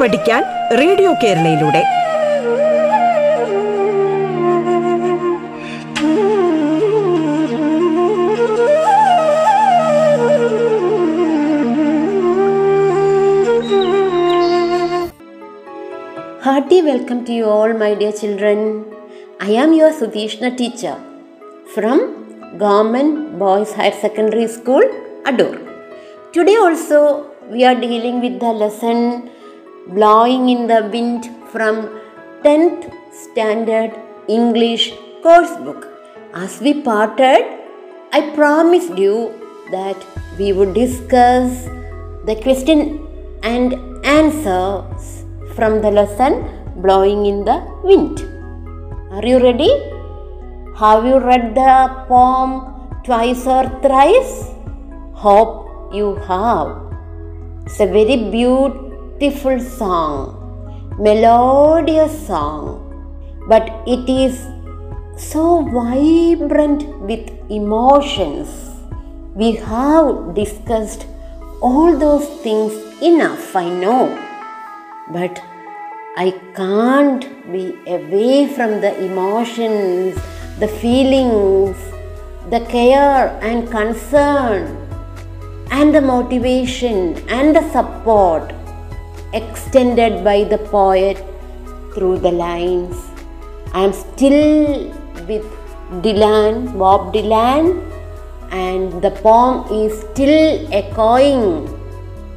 പഠിക്കാൻ റേഡിയോ കേരളയിലൂടെ. Hearty welcome to you all my dear children. I am your Sudheeshna teacher from government boys higher secondary school Adoor today also we are dealing with the lesson Blowing in the Wind from 10th Standard English course book. As we parted, I promised you that we would discuss the question and answers from the lesson Blowing in the Wind. Are you ready? Have you read the poem twice or thrice? Hope you have. It's a very beautiful song, melodious song, but it is so vibrant with emotions. We have discussed all those things enough, I know, but I can't be away from the emotions, the feelings, the care and concern, and the motivation and the support extended by the poet through the lines. I am still with Dylan, Bob Dylan, and the poem is still echoing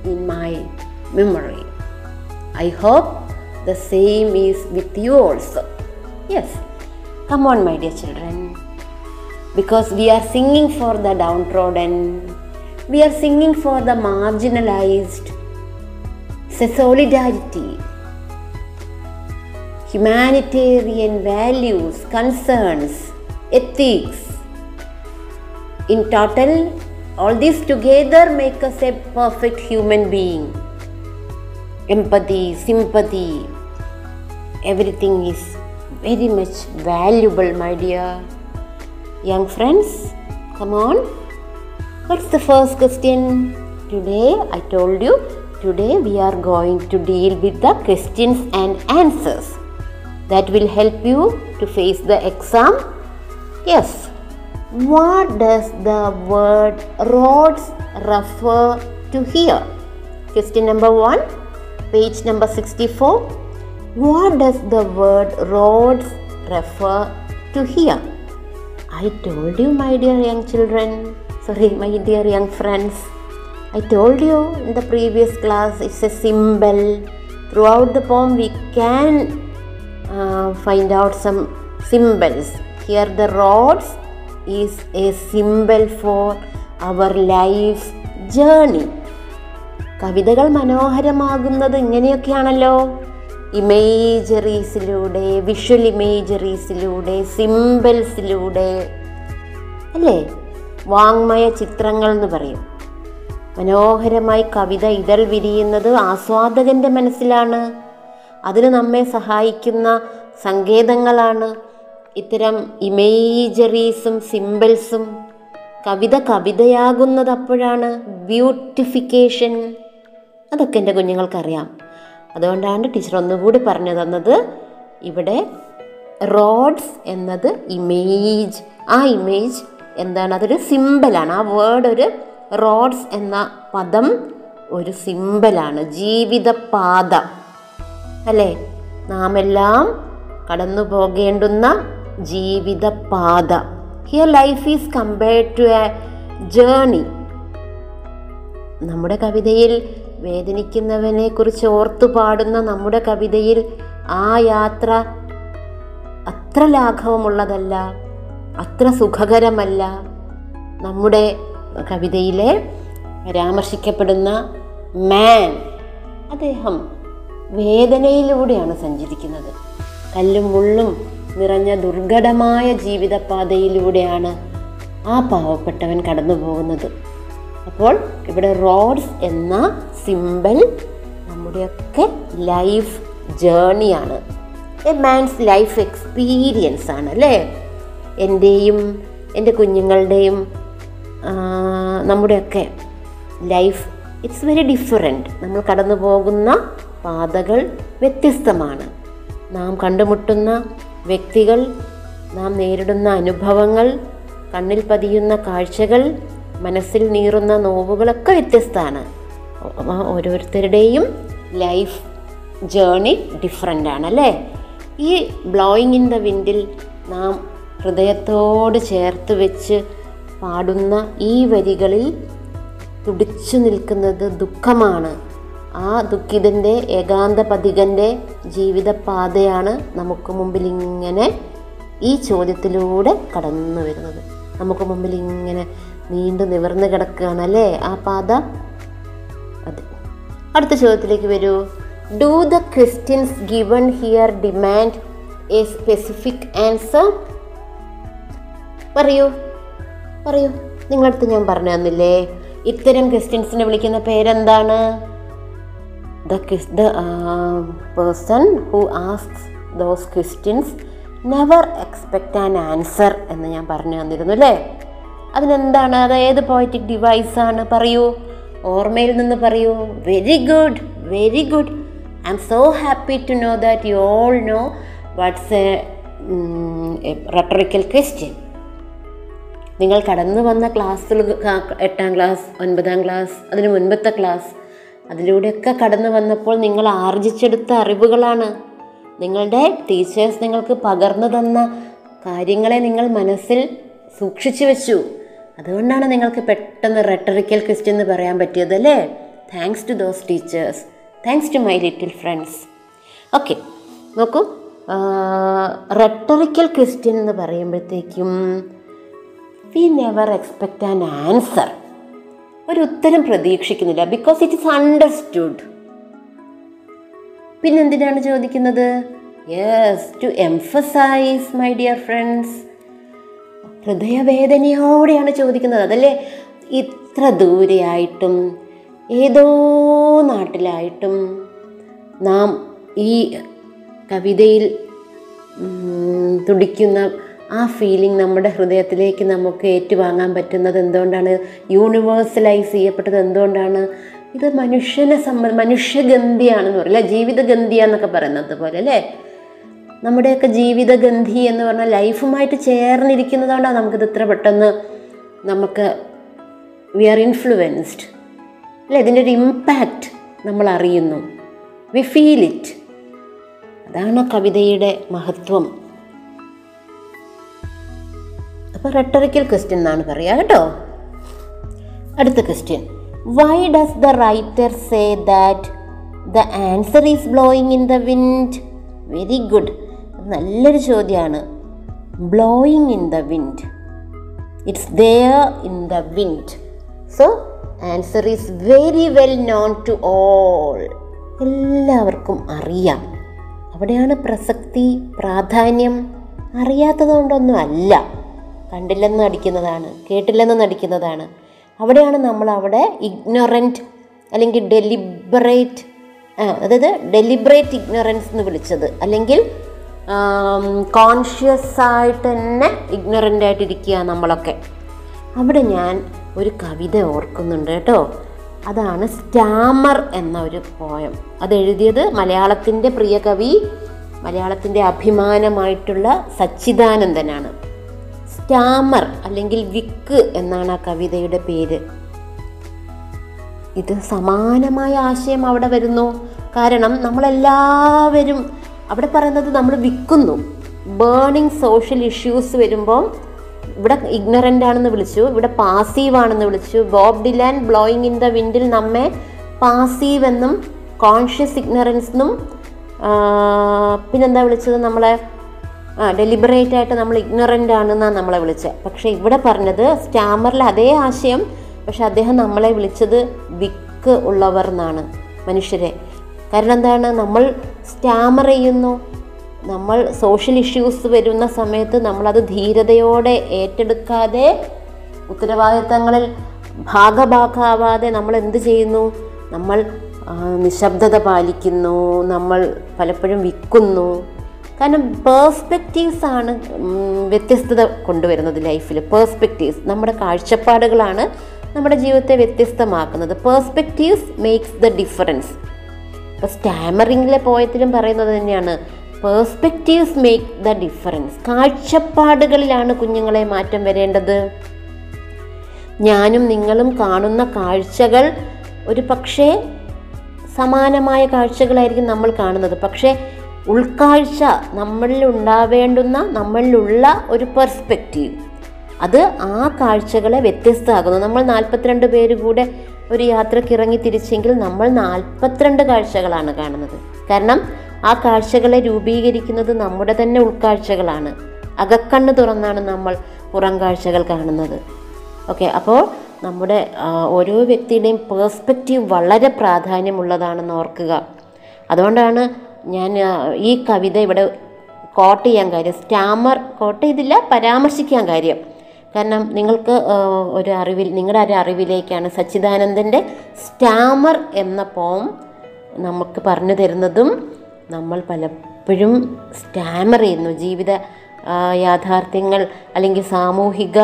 in my memory. I hope the same is with you also. Yes, come on, my dear children. Because we are singing for the downtrodden, we are singing for the marginalized. A solidarity, humanitarian values, concerns, ethics. In total, all these together make us a perfect human being empathy, sympathy, everything is very much valuable, my dear young friends. Come on. What's the first question? Today, I told you, today we are going to deal with the questions and answers that will help you to face the exam. Yes. What does the word roads refer to here? Question number one page number 64. What does the word roads refer to here? I told you, my dear young children, sorry, my dear young friends, I told you in the previous class it's a symbol throughout the poem we can find out some symbols here the roads is a symbol for our life journey കവിതകൾ മനോഹരമാകുന്നത് ഇങ്ങനെയൊക്കെയാണല്ലോ. ഇമേജറീസിലൂടെ visual ഇമേജറീസിലൂടെ സിമ്പിൾസിലൂടെ അല്ലേ? വാങ്മയ ചിത്രങ്ങൾ എന്ന് പറയും. മനോഹരമായി കവിത ഇതൾ വിരിയുന്നത് ആസ്വാദകന്റെ മനസ്സിലാണ്. അതിന് നമ്മെ സഹായിക്കുന്ന സങ്കേതങ്ങളാണ് ഇത്തരം ഇമേജറീസും സിമ്പിൾസും. കവിത കവിതയാകുന്നത് അപ്പോഴാണ് ബ്യൂട്ടിഫിക്കേഷൻ. അതൊക്കെ എന്റെ കുഞ്ഞുങ്ങൾക്കറിയാം. അതുകൊണ്ടാണ് ടീച്ചർ ഒന്നുകൂടി പറഞ്ഞു തന്നത് ഇവിടെ റോഡ്സ് എന്നത് ഇമേജ്. ആ ഇമേജ് എന്താണ്? അതൊരു സിമ്പിളാണ്. ആ വേർഡ് ഒരു റോഡ്സ് എന്ന പദം ഒരു സിമ്പലാണ് ജീവിതപാത. അല്ലേ? നാം എല്ലാം കടന്നു പോകേണ്ടുന്ന ജീവിതപാത. Here life is compared to a journey നമ്മുടെ കവിതയിൽ വേദനിക്കുന്നവനെ കുറിച്ച് ഓർത്തു പാടുന്ന നമ്മുടെ കവിതയിൽ ആ യാത്ര അത്ര ലാഘവമുള്ളതല്ല അത്ര സുഖകരമല്ല. നമ്മുടെ കവിതയിലെ പരാമർശിക്കപ്പെടുന്ന മാൻ അദ്ദേഹം വേദനയിലൂടെയാണ് സഞ്ചരിക്കുന്നത്. കല്ലും മുള്ളും നിറഞ്ഞ ദുർഘടമായ ജീവിതപാതയിലൂടെയാണ് ആ പാവപ്പെട്ടവൻ കടന്നു പോകുന്നത് അപ്പോൾ ഇവിടെ റോഡ്സ് എന്ന സിമ്പിൾ നമ്മുടെയൊക്കെ ലൈഫ് ജേണിയാണ്. എ മാൻസ് ലൈഫ് എക്സ്പീരിയൻസ് ആണ് അല്ലേ? എന്റെയും എന്റെ കുഞ്ഞുങ്ങളുടെയും നമ്മുടെയൊക്കെ ലൈഫ് ഇറ്റ്സ് വെരി ഡിഫറെന്റ്. നമ്മൾ കടന്നു പോകുന്ന പാതകൾ വ്യത്യസ്തമാണ്. നാം കണ്ടുമുട്ടുന്ന വ്യക്തികൾ നാം നേരിടുന്ന അനുഭവങ്ങൾ കണ്ണിൽ പതിയുന്ന കാഴ്ചകൾ മനസ്സിൽ നീറുന്ന നോവുകളൊക്കെ വ്യത്യസ്തമാണ്. ഓരോരുത്തരുടെയും ലൈഫ് ജേണി ഡിഫറെന്റ് ആണ് അല്ലേ? ഈ ബ്ലോയിങ് ഇൻ ദ വിൻഡിൽ നാം ഹൃദയത്തോട് ചേർത്ത് വെച്ച് പാടുന്ന ഈ വരികളിൽ തുടിച്ചു നിൽക്കുന്നത് ദുഃഖമാണ്. ആ ദുഃഖിതന്റെ ഏകാന്ത പതികന്റെ ജീവിതപാതയാണ് നമുക്ക് മുമ്പിൽ ഇങ്ങനെ ഈ ചോദ്യത്തിലൂടെ കടന്നു വരുന്നത്. നമുക്ക് മുമ്പിൽ ഇങ്ങനെ നീണ്ടു നിവർന്ന് കിടക്കുകയാണ് അല്ലേ ആ പാത അതെ. അടുത്ത ചോദ്യത്തിലേക്ക് വരൂ. Do the Christians given here demand a specific answer പറയൂ. പറയൂ. നിങ്ങളടുത്ത് ഞാൻ പറഞ്ഞു തന്നില്ലേ? ഇത്തരം ക്രിസ്ത്യൻസിനെ വിളിക്കുന്ന പേരെന്താണ്? The Chris the person who asks those Christians never expect an answer എന്ന് ഞാൻ പറഞ്ഞു തന്നിരുന്നു അല്ലേ? അതിനെന്താണ്? അത് ഏത് പോയറ്റിക് ഡിവൈസാണ് പറയൂ. ഓർമ്മയിൽ നിന്ന് പറയൂ. Very good very good I am so happy to know that you all know what's a rhetorical question നിങ്ങൾ കടന്നു വന്ന ക്ലാസ്സിൽ എട്ടാം ക്ലാസ് ഒൻപതാം ക്ലാസ് അതിന് മുൻപത്തെ ക്ലാസ് അതിലൂടെയൊക്കെ കടന്നു വന്നപ്പോൾ നിങ്ങൾ ആർജിച്ചെടുത്ത അറിവുകളാണ്. നിങ്ങളുടെ ടീച്ചേഴ്സ് നിങ്ങൾക്ക് പകർന്നു തന്ന കാര്യങ്ങളെ നിങ്ങൾ മനസ്സിൽ സൂക്ഷിച്ചു വെച്ചു. അതുകൊണ്ടാണ് നിങ്ങൾക്ക് പെട്ടെന്ന് റെട്ടറിക്കൽ ക്വസ്റ്റ്യൻ എന്ന് പറയാൻ പറ്റിയത് അല്ലേ? Thanks to those teachers thanks to my little friends okay നോക്കൂ. റെട്ടറിക്കൽ ക്വസ്റ്റ്യൻ എന്ന് പറയുമ്പോഴത്തേക്കും we never expect an answer ഒരു ഉത്തരം പ്രതീക്ഷിക്കുന്നില്ല. ബിക്കോസ് ഇറ്റ് ഇസ് അണ്ടർസ്റ്റുഡ് പിന്നെന്തിനാണ് ചോദിക്കുന്നത്? Yes to emphasise my dear friends ഹൃദയവേദനയോടെയാണ് ചോദിക്കുന്നത്. അതല്ലേ? ഇത്ര ദൂരെയായിട്ടും ഏതോ നാട്ടിലായിട്ടും നാം ഈ കവിതയിൽ തുടിക്കുന്ന ആ ഫീലിംഗ് നമ്മുടെ ഹൃദയത്തിലേക്ക് നമുക്ക് ഏറ്റുവാങ്ങാൻ പറ്റുന്നത് എന്തുകൊണ്ടാണ്? യൂണിവേഴ്സലൈസ് ചെയ്യപ്പെട്ടത് എന്തുകൊണ്ടാണ്? ഇത് മനുഷ്യനെ സംബന്ധ മനുഷ്യഗന്ധിയാണെന്ന് പറയും അല്ലെ? ജീവിതഗന്ധിയാന്നൊക്കെ പറയുന്നത് പോലെ അല്ലേ? നമ്മുടെയൊക്കെ ജീവിതഗന്ധി എന്ന് പറഞ്ഞാൽ ലൈഫുമായിട്ട് ചേർന്നിരിക്കുന്നതുകൊണ്ടാണ് നമുക്കിത് ഇത്ര പെട്ടെന്ന് നമുക്ക് വി ആർ ഇൻഫ്ലുവൻസ്ഡ് അല്ലേ? ഇതിന്റെ ഒരു ഇമ്പാക്റ്റ് നമ്മൾ അറിയുന്നു. വി ഫീൽ ഇറ്റ് അതാണ് കവിതയുടെ മഹത്വം. അപ്പോൾ റെട്ടറിക്കൽ ക്വസ്റ്റ്യൻ എന്നാണ് പറയുക കേട്ടോ? അടുത്ത question why does the writer say that the answer is blowing in the wind very good നല്ലൊരു ചോദ്യമാണ് blowing in the wind it's there in the wind so answer is very well known to all എല്ലാവർക്കും അറിയാം. അവിടെയാണ് പ്രസക്തി പ്രാധാന്യം അറിയാത്തതുകൊണ്ടൊന്നും അല്ല കണ്ടില്ലെന്ന് നടിക്കുന്നതാണ് കേട്ടില്ലെന്ന് നടിക്കുന്നതാണ്. അവിടെയാണ് നമ്മൾ അവിടെ ഇഗ്നോറന്റ് അല്ലെങ്കിൽ ഡെലിബറേറ്റ് അതായത് ഡെലിബറേറ്റ് ഇഗ്നോറൻസ് എന്ന് വിളിച്ചത്. അല്ലെങ്കിൽ കോൺഷ്യസ് ആയിട്ട് തന്നെ ഇഗ്നോറന്റ് ആയിട്ടിരിക്കുക നമ്മളൊക്കെ. അവിടെ ഞാൻ ഒരു കവിത ഓർക്കുന്നുണ്ട് കേട്ടോ. അതാണ് സ്റ്റാമർ എന്ന ഒരു പോയം അതെഴുതിയത് മലയാളത്തിന്റെ പ്രിയ കവി മലയാളത്തിന്റെ അഭിമാനമായിട്ടുള്ള സച്ചിദാനന്ദനാണ്. സ്റ്റാമർ അല്ലെങ്കിൽ വിക്ക് എന്നാണ് ആ കവിതയുടെ പേര്. ഇത് സമാനമായ ആശയം അവിടെ വരുന്നു. കാരണം നമ്മളെല്ലാവരും അവിടെ പറയുന്നത് നമ്മൾ വിൽക്കുന്നു ബേണിംഗ് സോഷ്യൽ ഇഷ്യൂസ് വരുമ്പോൾ ഇവിടെ ഇഗ്നറന്റ് ആണെന്ന് വിളിച്ചു ഇവിടെ പാസീവ് ആണെന്ന് വിളിച്ചു. Bob Dylan blowing in the വിൻഡിൽ നമ്മെ പാസീവ് എന്നും കോൺഷ്യസ് ഇഗ്നറൻസ് എന്നും പിന്നെന്താ വിളിച്ചത് നമ്മളെ ആ ഡെലിബറേറ്റ് ആയിട്ട് നമ്മൾ ഇഗ്നറന്റ് ആണെന്നാണ് നമ്മളെ വിളിച്ചത് പക്ഷേ ഇവിടെ പറഞ്ഞത് സ്റ്റാമറിൽ അതേ ആശയം പക്ഷെ അദ്ദേഹം നമ്മളെ വിളിച്ചത് വിക്ക് ഉള്ളവർ എന്നാണ് മനുഷ്യരെ. കാരണം എന്താണ്? നമ്മൾ സ്റ്റാമർ ചെയ്യുന്നു. നമ്മൾ സോഷ്യൽ ഇഷ്യൂസ് വരുന്ന സമയത്ത് നമ്മളത് ധീരതയോടെ ഏറ്റെടുക്കാതെ ഉത്തരവാദിത്തങ്ങളിൽ ഭാഗഭാക്കാവാതെ നമ്മൾ എന്ത് ചെയ്യുന്നു? നമ്മൾ നിശബ്ദത പാലിക്കുന്നു. നമ്മൾ പലപ്പോഴും വിൽക്കുന്നു. കാരണം പേഴ്സ്പെക്റ്റീവ്സ് ആണ് വ്യത്യസ്തത കൊണ്ടുവരുന്നത് ലൈഫിൽ. പേഴ്സ്പെക്റ്റീവ്സ് നമ്മുടെ കാഴ്ചപ്പാടുകളാണ് നമ്മുടെ ജീവിതത്തെ വ്യത്യസ്തമാക്കുന്നത്. പേഴ്സ്പെക്റ്റീവ്സ് മേക്സ് ദ ഡിഫറൻസ് ഇപ്പോൾ സ്റ്റാമറിങ്ങിലെ പോയത്തിലും പറയുന്നത് തന്നെയാണ്. പേഴ്സ്പെക്റ്റീവ്സ് മേക്ക് ദ ഡിഫറൻസ് കാഴ്ചപ്പാടുകളിലാണ് കുഞ്ഞുങ്ങളെ മാറ്റം വരേണ്ടത്. ഞാനും നിങ്ങളും കാണുന്ന കാഴ്ചകൾ ഒരു പക്ഷേ സമാനമായ കാഴ്ചകളായിരിക്കും നമ്മൾ കാണുന്നത്. പക്ഷേ ഉൾക്കാഴ്ച നമ്മളിൽ ഉണ്ടാവേണ്ടുന്ന നമ്മളിലുള്ള ഒരു പെർസ്പെക്റ്റീവ് അത് ആ കാഴ്ചകളെ വ്യത്യസ്തമാകുന്നു നമ്മൾ നാൽപ്പത്തിരണ്ട് പേര് കൂടെ ഒരു യാത്രയ്ക്ക് ഇറങ്ങി തിരിച്ചെങ്കിൽ നമ്മൾ നാൽപ്പത്തിരണ്ട് കാഴ്ചകളാണ് കാണുന്നത്. കാരണം ആ കാഴ്ചകളെ രൂപീകരിക്കുന്നത് നമ്മുടെ തന്നെ ഉൾക്കാഴ്ചകളാണ്. അകക്കണ്ണ് തുറന്നാണ് നമ്മൾ പുറം കാഴ്ചകൾ കാണുന്നത്. ഓക്കെ അപ്പോൾ നമ്മുടെ ഓരോ വ്യക്തിയുടെയും പേഴ്സ്പെക്റ്റീവ് വളരെ പ്രാധാന്യമുള്ളതാണെന്ന് ഓർക്കുക. അതുകൊണ്ടാണ് ഞാൻ ഈ കവിത ഇവിടെ കോട്ട് ചെയ്യാൻ കാര്യം സ്റ്റാമർ കോട്ട് ചെയ്തില്ല പരാമർശിക്കാൻ കാര്യം. കാരണം നിങ്ങൾക്ക് ഒരു അറിവിൽ നിങ്ങളുടെ ഒരു അറിവിലേക്കാണ് സച്ചിദാനന്ദന്റെ സ്റ്റാമർ എന്ന പോം നമുക്ക് പറഞ്ഞു തരുന്നതും നമ്മൾ പലപ്പോഴും സ്റ്റാമർ ചെയ്യുന്നു. ജീവിത യാഥാർത്ഥ്യങ്ങൾ അല്ലെങ്കിൽ സാമൂഹിക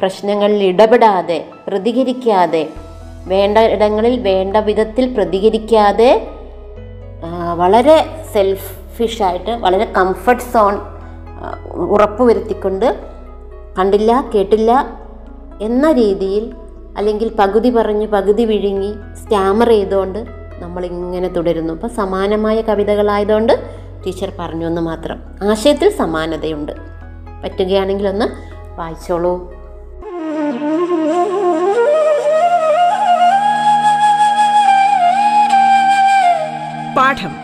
പ്രശ്നങ്ങളിൽ ഇടപെടാതെ പ്രതികരിക്കാതെ വേണ്ട ഇടങ്ങളിൽ വേണ്ട വിധത്തിൽ പ്രതികരിക്കാതെ വളരെ സെൽഫിഷായിട്ട് വളരെ കംഫർട്ട് സോൺ ഉറപ്പുവരുത്തിക്കൊണ്ട് കണ്ടില്ല കേട്ടില്ല എന്ന രീതിയിൽ അല്ലെങ്കിൽ പകുതി പറഞ്ഞ് പകുതി വിഴുങ്ങി സ്റ്റാമർ ചെയ്തുകൊണ്ട് നമ്മളിങ്ങനെ തുടരുന്നു. അപ്പോൾ സമാനമായ കവിതകളായതുകൊണ്ട് ടീച്ചർ പറഞ്ഞു എന്ന് മാത്രം. ആശയത്തിൽ സമാനതയുണ്ട്. പറ്റുകയാണെങ്കിൽ ഒന്ന് വായിച്ചോളൂ. പാഠം.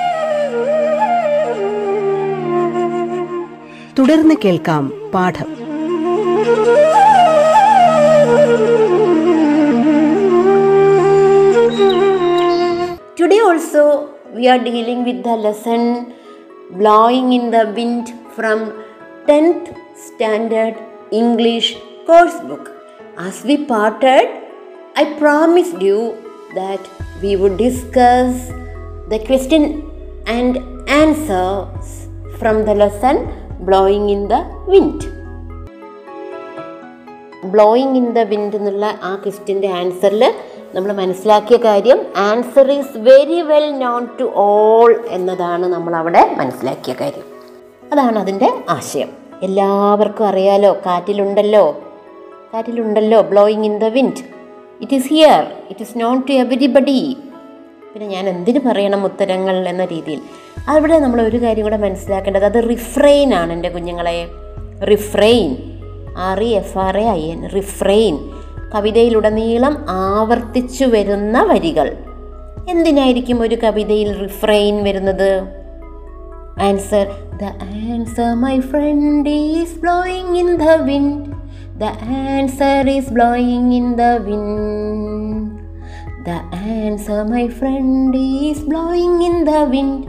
തുടർന്ന് കേൾക്കാം പാഠം Today also we are dealing with the lesson Blowing in the Wind from 10th Standard English course book. As we parted, I promised you that we would discuss the question and answers from the lesson Blowing in the wind blowing in the wind എന്നുള്ള ആ ക്വസ്റ്റിന്റെ ആൻസറിൽ നമ്മൾ മനസ്സിലാക്കിയ കാര്യം answer is very well known to all എന്നതാണ് നമ്മൾ അവിടെ മനസ്സിലാക്കിയ കാര്യം. അതാണ് അതിന്റെ ആശയം. എല്ലാവർക്കും അറിയാലോ കാറ്റിലുണ്ടല്ലോ. കാറ്റിലുണ്ടല്ലോ blowing in the wind it is here it is known to everybody പിന്നെ ഞാൻ എന്തിനു പറയണം ഉത്തരങ്ങൾ എന്ന രീതിയിൽ. അവിടെ നമ്മൾ ഒരു കാര്യം കൂടെ മനസ്സിലാക്കേണ്ടത് അത് റിഫ്രെയിൻ ആണ് എന്റെ കുഞ്ഞുങ്ങളെ. Refrain R E F R A I N refrain കവിതയിലുടനീളം ആവർത്തിച്ചു വരുന്ന വരികൾ. എന്തിനായിരിക്കും ഒരു കവിതയിൽ റിഫ്രെയിൻ വരുന്നത്? Answer the answer my friend is blowing in the wind the answer is blowing in the wind the answer my friend is blowing in the wind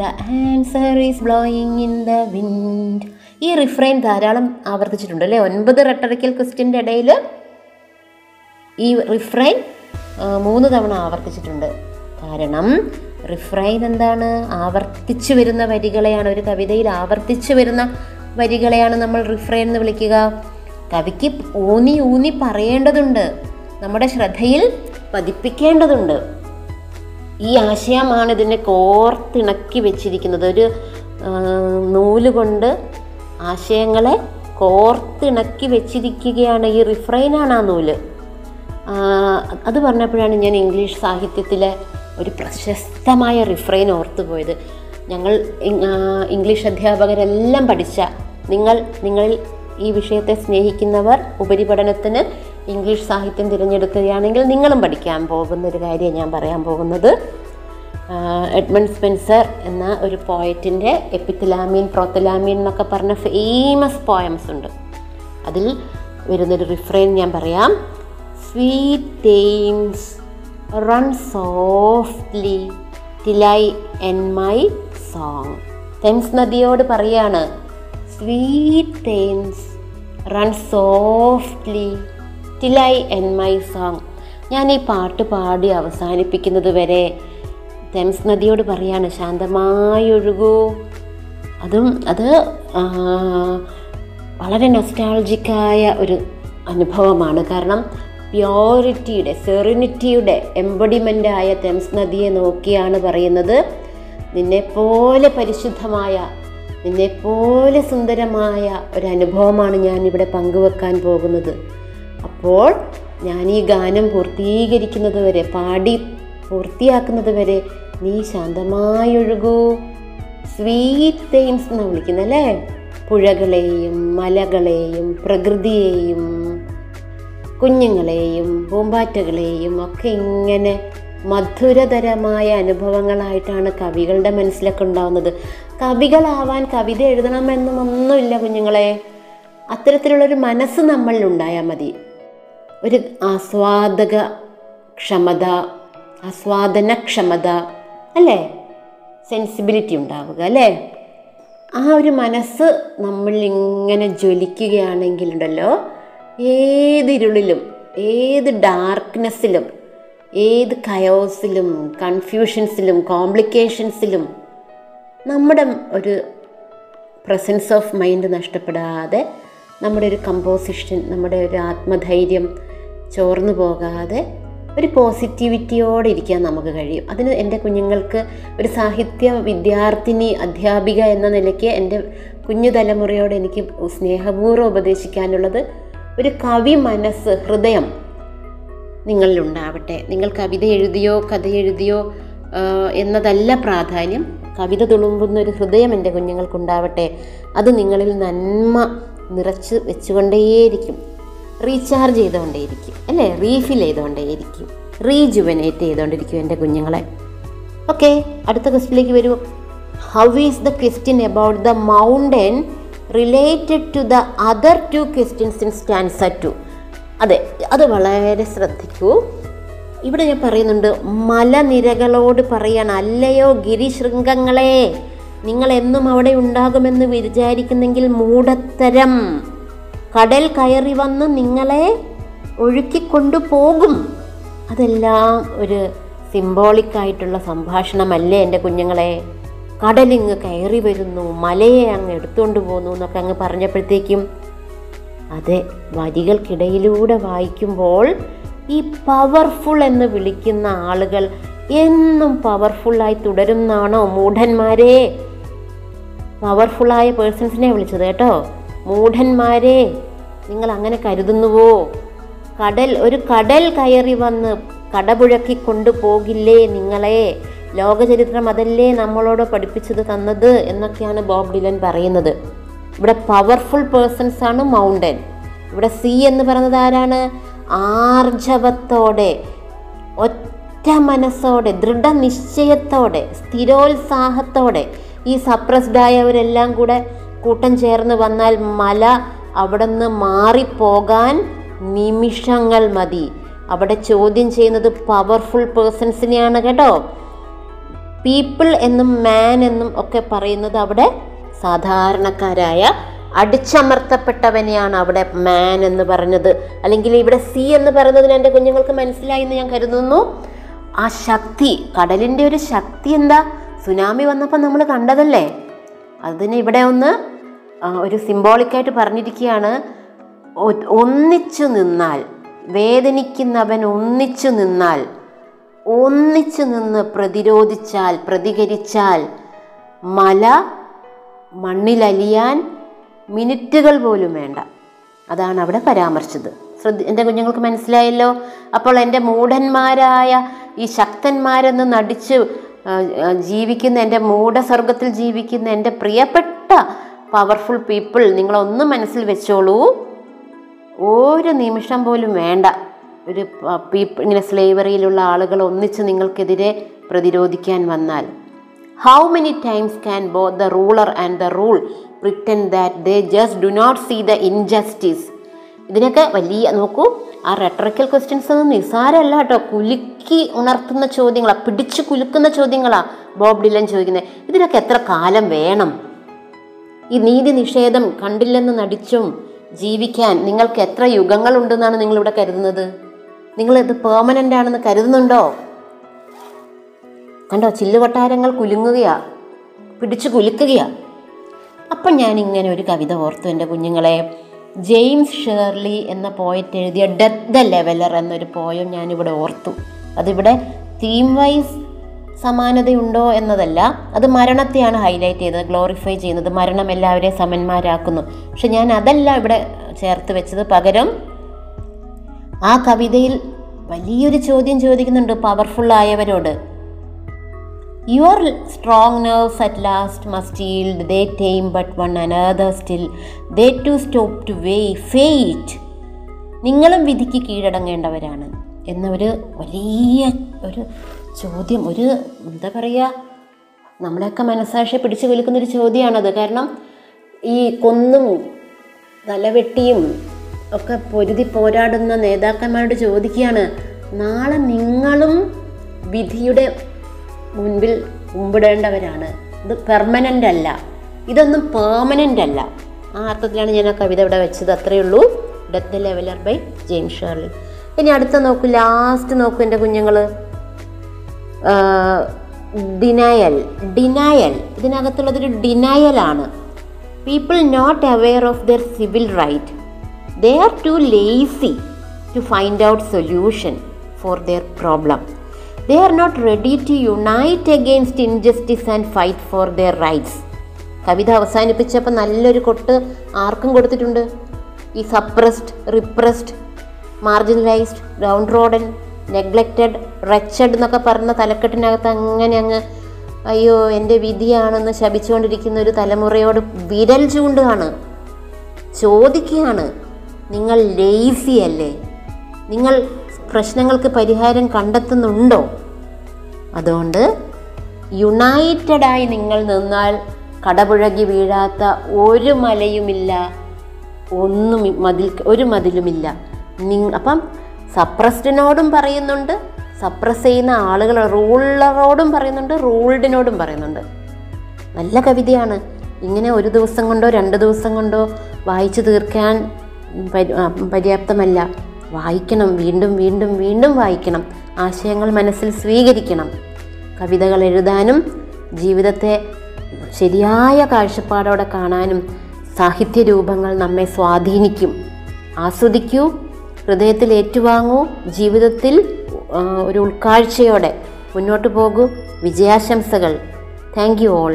the answer is blowing in the wind ഈ refrain ധാരാളം ആവർത്തിച്ചിട്ടുണ്ട് അല്ലേ? ഒൻപത് റെട്ടറിക്കൽ ക്വസ്റ്റ്യന്റെ ഇടയിൽ ഈ refrain മൂന്ന് തവണ ആവർത്തിച്ചിട്ടുണ്ട്. കാരണം റിഫ്രൈൻ എന്താണ്? ആവർത്തിച്ചു വരുന്ന വരികളെയാണ് ഒരു കവിതയിൽ ആവർത്തിച്ചു വരുന്ന വരികളെയാണ് നമ്മൾ റിഫ്രൈൻ എന്ന് വിളിക്കുക. കവിക്ക് ഊന്നി ഊന്നി പറയേണ്ടതുണ്ട്. നമ്മുടെ ശ്രദ്ധയിൽ പതിപ്പിക്കേണ്ടതുണ്ട്. ഈ ആശയമാണ് ഇതിനെ കോർത്തിണക്കി വെച്ചിരിക്കുന്നത്. ഒരു നൂൽ കൊണ്ട് ആശയങ്ങളെ കോർത്തിണക്കി വെച്ചിരിക്കുകയാണ് ഈ റിഫ്രൈനാണ് ആ നൂൽ. അത് പറഞ്ഞപ്പോഴാണ് ഞാൻ ഇംഗ്ലീഷ് സാഹിത്യത്തിലെ ഒരു പ്രശസ്തമായ റിഫ്രൈൻ ഓർത്തു പോയത്. ഞങ്ങൾ ഇംഗ്ലീഷ് അധ്യാപകരെല്ലാം പഠിച്ച നിങ്ങൾ നിങ്ങളിൽ ഈ വിഷയത്തെ സ്നേഹിക്കുന്നവർ ഉപരിപഠനത്തിന് ഇംഗ്ലീഷ് സാഹിത്യം തിരഞ്ഞെടുക്കുകയാണെങ്കിൽ നിങ്ങളും പഠിക്കാൻ പോകുന്ന ഒരു കാര്യം ഞാൻ പറയാൻ പോകുന്നത്. എഡ്മണ്ട് സ്പെൻസർ എന്ന ഒരു പോയറ്റിന്റെ എപ്പിത്തലാമീൻ പ്രോത്തലാമീൻ എന്നൊക്കെ പറഞ്ഞ ഫേമസ് പോയംസ് ഉണ്ട്. അതിൽ വരുന്നൊരു റിഫ്രെയിൻ ഞാൻ പറയാം. Sweet Thames run softly till I end my song Thames നദിയോട് പറയാണ് sweet Thames run softly till I end my song ഞാൻ ഈ പാട്ട് പാടി അവസാനിപ്പിക്കുന്നത് വരെ തെംസ് നദിയോട് പറയാണ് ശാന്തമായി ഒഴുകൂ അതും അത് വളരെ നൊസ്റ്റാൾജിക്കായ ഒരു അനുഭവമാണ്. കാരണം പ്യോറിറ്റിയുടെ സെറിനിറ്റിയുടെ എംബഡിമെന്റായ തെംസ് നദിയെ നോക്കിയാണ് പറയുന്നത് നിന്നെപ്പോലെ പരിശുദ്ധമായ നിന്നെപ്പോലെ സുന്ദരമായ ഒരു അനുഭവമാണ് ഞാൻ ഇവിടെ പങ്കുവെക്കാൻ പോകുന്നത്. അപ്പോൾ ഞാൻ ഈ ഗാനം പൂർത്തീകരിക്കുന്നത് വരെ പാടി പൂർത്തിയാക്കുന്നത് വരെ നീ ശാന്തമായി ഒഴുകൂ സ്വീറ്റ് തെയിംസ് എന്ന് വിളിക്കുന്നത് അല്ലേ? പുഴകളെയും മലകളെയും പ്രകൃതിയെയും കുഞ്ഞുങ്ങളെയും പൂമ്പാറ്റകളെയും ഒക്കെ ഇങ്ങനെ മധുരതരമായ അനുഭവങ്ങളായിട്ടാണ് കവികളുടെ മനസ്സിലൊക്കെ ഉണ്ടാവുന്നത്. കവികളാവാൻ കവിത എഴുതണമെന്നും ഒന്നുമില്ല കുഞ്ഞുങ്ങളെ. അത്തരത്തിലുള്ളൊരു മനസ്സ് നമ്മളിൽ ഉണ്ടായാൽ മതി. ഒരു ആസ്വാദക ക്ഷമത ആസ്വാദനക്ഷമത അല്ലേ? സെൻസിബിലിറ്റി ഉണ്ടാവുക അല്ലേ? ആ ഒരു മനസ്സ് നമ്മൾ ഇങ്ങനെ ജ്വലിക്കുകയാണെങ്കിലുണ്ടല്ലോ ഏതിരുളിലും ഏത് ഡാർക്ക്നെസ്സിലും ഏത് കയോസിലും കൺഫ്യൂഷൻസിലും കോംപ്ലിക്കേഷൻസിലും നമ്മുടെ ഒരു പ്രസൻസ് ഓഫ് മൈൻഡ് നഷ്ടപ്പെടാതെ നമ്മുടെ ഒരു കമ്പോസിഷൻ നമ്മുടെ ഒരു ആത്മധൈര്യം ചോർന്നു പോകാതെ ഒരു പോസിറ്റിവിറ്റിയോടെ ഇരിക്കാൻ നമുക്ക് കഴിയും. അതിന് എന്റെ കുഞ്ഞുങ്ങൾക്ക് ഒരു സാഹിത്യ വിദ്യാർത്ഥിനി അധ്യാപിക എന്ന നിലയ്ക്ക് എന്റെ കുഞ്ഞു തലമുറയോട് എനിക്ക് സ്നേഹപൂർവം ഉപദേശിക്കാനുള്ളത് ഒരു കവി മനസ്സ് ഹൃദയം നിങ്ങളിലുണ്ടാവട്ടെ. നിങ്ങൾ കവിത എഴുതിയോ കഥ എഴുതിയോ എന്നതല്ല പ്രാധാന്യം. കവിത തുളുമ്പുന്ന ഒരു ഹൃദയം എന്റെ കുഞ്ഞുങ്ങൾക്കുണ്ടാവട്ടെ. അത് നിങ്ങളിൽ നന്മ നിറച്ച് വെച്ചുകൊണ്ടേയിരിക്കും. റീചാർജ് ചെയ്തുകൊണ്ടേയിരിക്കും. അല്ലേ? റീഫിൽ ചെയ്തുകൊണ്ടേയിരിക്കും. റീജുവനേറ്റ് ചെയ്തുകൊണ്ടിരിക്കും എന്റെ കുഞ്ഞുങ്ങളെ. ഓക്കെ അടുത്ത ക്വസ്റ്റിലേക്ക് വരൂ. How is the question about the mountain related to the other two questions in stanza two അതെ അത് വളരെ ശ്രദ്ധിക്കൂ. ഇവിടെ ഞാൻ പറയുന്നുണ്ട് മലനിരകളോട് പറയണം അല്ലയോ ഗിരിശൃംഗങ്ങളെ? നിങ്ങൾ എന്നും അവിടെ ഉണ്ടാകുമെന്ന് വിചാരിക്കുന്നെങ്കിൽ മൂടത്തരം കടൽ കയറി വന്ന് നിങ്ങളെ ഒഴുക്കിക്കൊണ്ടു പോകും അതെല്ലാം ഒരു സിംബോളിക്കായിട്ടുള്ള സംഭാഷണമല്ലേ എന്റെ കുഞ്ഞുങ്ങളെ? കടലിങ്ങ് കയറി വരുന്നു മലയെ അങ്ങ് എടുത്തുകൊണ്ട് പോകുന്നു എന്നൊക്കെ അങ്ങ് പറഞ്ഞപ്പോഴത്തേക്കും അതെ വരികൾക്കിടയിലൂടെ വായിക്കുമ്പോൾ ഈ പവർഫുൾ എന്ന് വിളിക്കുന്ന ആളുകൾ എന്നും പവർഫുള്ളായി തുടരുന്നാണോ മൂഢന്മാരെ? പവർഫുള്ളായ പേഴ്സൺസിനെ വിളിച്ചത് കേട്ടോ. മൂഢന്മാരെ നിങ്ങൾ അങ്ങനെ കരുതുന്നുവോ? കടൽ ഒരു കടൽ കയറി വന്ന് കടപുഴക്കി കൊണ്ടുപോകില്ലേ നിങ്ങളെ? ലോകചരിത്രം അതല്ലേ നമ്മളോട് പഠിപ്പിച്ചത് തന്നത് എന്നൊക്കെയാണ് ബോബ് ഡിലൻ പറയുന്നത്. ഇവിടെ പവർഫുൾ പേഴ്സൺസ് ആണ് മൗണ്ടൻ ഇവിടെ സി എന്ന് പറയുന്നത് ആരാണ്? ആർജവത്തോടെ ഒറ്റ മനസ്സോടെ ദൃഢനിശ്ചയത്തോടെ സ്ഥിരോത്സാഹത്തോടെ ഈ സപ്രസ്ഡായവരെല്ലാം കൂടെ കൂട്ടം ചേർന്ന് വന്നാൽ മല അവിടെ നിന്ന് മാറിപ്പോകാൻ നിമിഷങ്ങൾ മതി. അവിടെ ചോദ്യം ചെയ്യുന്നത് പവർഫുൾ പേഴ്സൺസിനെയാണ് കേട്ടോ. പീപ്പിൾ എന്നും മാൻ എന്നും ഒക്കെ പറയുന്നത് അവിടെ സാധാരണക്കാരായ അടിച്ചമർത്തപ്പെട്ടവനെയാണ് അവിടെ മാൻ എന്ന് പറഞ്ഞത് അല്ലെങ്കിൽ ഇവിടെ സി എന്ന് പറയുന്നതിന് എന്റെ കുഞ്ഞുങ്ങൾക്ക് മനസ്സിലായി എന്ന് ഞാൻ കരുതുന്നു. ആ ശക്തി കടലിന്റെ ഒരു ശക്തി എന്താ? സുനാമി വന്നപ്പോൾ നമ്മൾ കണ്ടതല്ലേ? അതിന് ഇവിടെ ഒന്ന് ഒരു സിംബോളിക്കായിട്ട് പറഞ്ഞിരിക്കുകയാണ്. ഒന്നിച്ചു നിന്നാൽ വേദനിക്കുന്നവൻ ഒന്നിച്ചു നിന്നാൽ ഒന്നിച്ചു നിന്ന് പ്രതിരോധിച്ചാൽ പ്രതികരിച്ചാൽ മല മണ്ണിലലിയാൻ മിനിറ്റുകൾ പോലും വേണ്ട. അതാണ് അവിടെ പരാമർശിച്ചത്. ശ്രദ്ധ എന്റെ കുഞ്ഞുങ്ങൾക്ക് മനസ്സിലായല്ലോ? അപ്പോൾ എന്റെ മൂഢന്മാരായ ഈ ശക്തന്മാരെന്ന് നടിച്ച് ജീവിക്കുന്ന എന്റെ മൂഢസ്വർഗത്തിൽ ജീവിക്കുന്ന എന്റെ പ്രിയപ്പെട്ട പവർഫുൾ പീപ്പിൾ നിങ്ങളൊന്ന് മനസ്സിൽ വെച്ചോളൂ. ഒരു നിമിഷം പോലും വേണ്ട. ഒരു പീപ്പിൾ ഇങ്ങനെ സ്ലേവറിയിലുള്ള ആളുകൾ ഒന്നിച്ച് നിങ്ങൾക്കെതിരെ പ്രതിരോധിക്കാൻ വന്നാൽ. How many times can both the ruler and the ruled pretend that they just do not see the injustice ഇതിനൊക്കെ വലിയ നോക്കൂ ആ റെട്രിക്കൽ ക്വസ്റ്റ്യൻസ് ഒന്നും നിസ്സാരമല്ല കേട്ടോ. കുലുക്കി ഉണർത്തുന്ന ചോദ്യങ്ങളാ പിടിച്ചു കുലുക്കുന്ന ചോദ്യങ്ങളാ ബോബ് ഡിലൻ ചോദിക്കുന്നത്. ഇതിനൊക്കെ എത്ര കാലം വേണം? ഈ നീതി നിഷേധം കണ്ടില്ലെന്ന് നടിച്ചും ജീവിക്കാൻ നിങ്ങൾക്ക് എത്ര യുഗങ്ങളുണ്ടെന്നാണ് നിങ്ങളിവിടെ കരുതുന്നത്? നിങ്ങൾ ഇത് പെർമനന്റ് ആണെന്ന് കരുതുന്നുണ്ടോ? കണ്ടോ ചില്ലുകൊട്ടാരങ്ങൾ കുലുങ്ങുകയാ പിടിച്ചു കുലുക്കുകയാ. അപ്പം ഞാൻ ഇങ്ങനെ ഒരു കവിത ഓർത്തു എന്റെ കുഞ്ഞുങ്ങളെ. ജെയിംസ് ഷേർലി എന്ന പോയറ്റ് എഴുതിയ ഡെത്ത് ദ ലെവലർ എന്നൊരു പോയം ഞാനിവിടെ ഓർത്തു. അതിവിടെ തീം വൈസ് സമാനതയുണ്ടോ എന്നതല്ല അത് മരണത്തെയാണ് ഹൈലൈറ്റ് ചെയ്തത് ഗ്ലോറിഫൈ ചെയ്യുന്നത് മരണം എല്ലാവരെയും സമന്മാരാക്കുന്നു. പക്ഷെ ഞാൻ അതല്ല ഇവിടെ ചേർത്ത് വെച്ചത് പകരം ആ കവിതയിൽ വലിയൊരു ചോദ്യം ചോദിക്കുന്നുണ്ട് powerful your strong nerves at last must yield they time but one another still they to stop to way fate നിങ്ങളും വിധിക്ക് കീഴടങ്ങേണ്ടവരാണ്. എന്നൊരു വലിയ ഒരു ചോദ്യം ഒരു എന്താ പറയുക നമ്മളെയൊക്കെ മനസ്സാക്ഷി പിടിച്ചു വിൽക്കുന്നൊരു ചോദ്യമാണത്. കാരണം ഈ കൊന്നും തലവെട്ടിയും ഒക്കെ പൊരുതി പോരാടുന്ന നേതാക്കന്മാരോട് ചോദിക്കുകയാണ് നാളെ നിങ്ങളും വിധിയുടെ മുൻപിൽ കുമ്പിടേണ്ടവരാണ്. ഇത് പെർമനന്റ് അല്ല. ഇതൊന്നും പെർമനന്റ് അല്ല. ആ അർത്ഥത്തിലാണ് ഞാൻ ആ കവിത ഇവിടെ വെച്ചത്. അത്രയേ ഉള്ളൂ. Death leveller by James Shirley ഇനി അടുത്ത നോക്കൂ. ലാസ്റ്റ് നോക്കൂ എന്റെ കുഞ്ഞുങ്ങൾ ഡിനയൽ ഡിനയൽ ഇതിനകത്തുള്ളതൊരു ഡിനയലാണ് people not aware of their civil right they are too lazy to find out solution for their problem they are not ready to unite against injustice and fight for their rights കവിത അവസാനിപ്പിച്ചപ്പോൾ നല്ലൊരു കൊട്ട് ആർക്കും കൊടുത്തിട്ടുണ്ട്. ഈ suppressed repressed marginalised downtrodden neglected wretched എന്നൊക്കെ പറഞ്ഞ തലക്കെട്ടിനകത്ത് അങ്ങനെ അങ്ങ് അയ്യോ എന്റെ വിധിയാണെന്ന് ശപിച്ചുകൊണ്ടിരിക്കുന്ന ഒരു തലമുറയോട് വിരൽ ചൂണ്ടുകയാണ് ചോദിക്കുകയാണ് നിങ്ങൾ ലേസി അല്ലേ? നിങ്ങൾ പ്രശ്നങ്ങൾക്ക് പരിഹാരം കണ്ടെത്തുന്നുണ്ടോ? അതുകൊണ്ട് യുണൈറ്റഡായി നിങ്ങൾ നിന്നാൽ കടപുഴകി വീഴാത്ത ഒരു മലയുമില്ല ഒന്നും മതിൽ ഒരു മതിലുമില്ല. നിങ് അപ്പം സപ്രസ്ഡിനോടും പറയുന്നുണ്ട് സപ്രസ് ചെയ്യുന്ന ആളുകൾ റൂളറോടും പറയുന്നുണ്ട് റൂൾഡിനോടും പറയുന്നുണ്ട്. നല്ല കവിതയാണ്. ഇങ്ങനെ ഒരു ദിവസം കൊണ്ടോ രണ്ട് ദിവസം കൊണ്ടോ വായിച്ചു തീർക്കാൻ പര്യാപ്തമല്ല. വായിക്കണം വീണ്ടും വീണ്ടും വീണ്ടും വായിക്കണം. ആശയങ്ങൾ മനസ്സിൽ സ്വീകരിക്കണം. കവിതകൾ എഴുതാനും ജീവിതത്തെ ശരിയായ കാഴ്ചപ്പാടോടെ കാണാനും സാഹിത്യ രൂപങ്ങൾ നമ്മെ സ്വാധീനിക്കും. ആസ്വദിക്കൂ ഹൃദയത്തിൽ ഏറ്റുവാങ്ങൂ ജീവിതത്തിൽ ഒരു ഉൾക്കാഴ്ചയോടെ മുന്നോട്ട് പോകൂ. വിജയാശംസകൾ. Thank you all.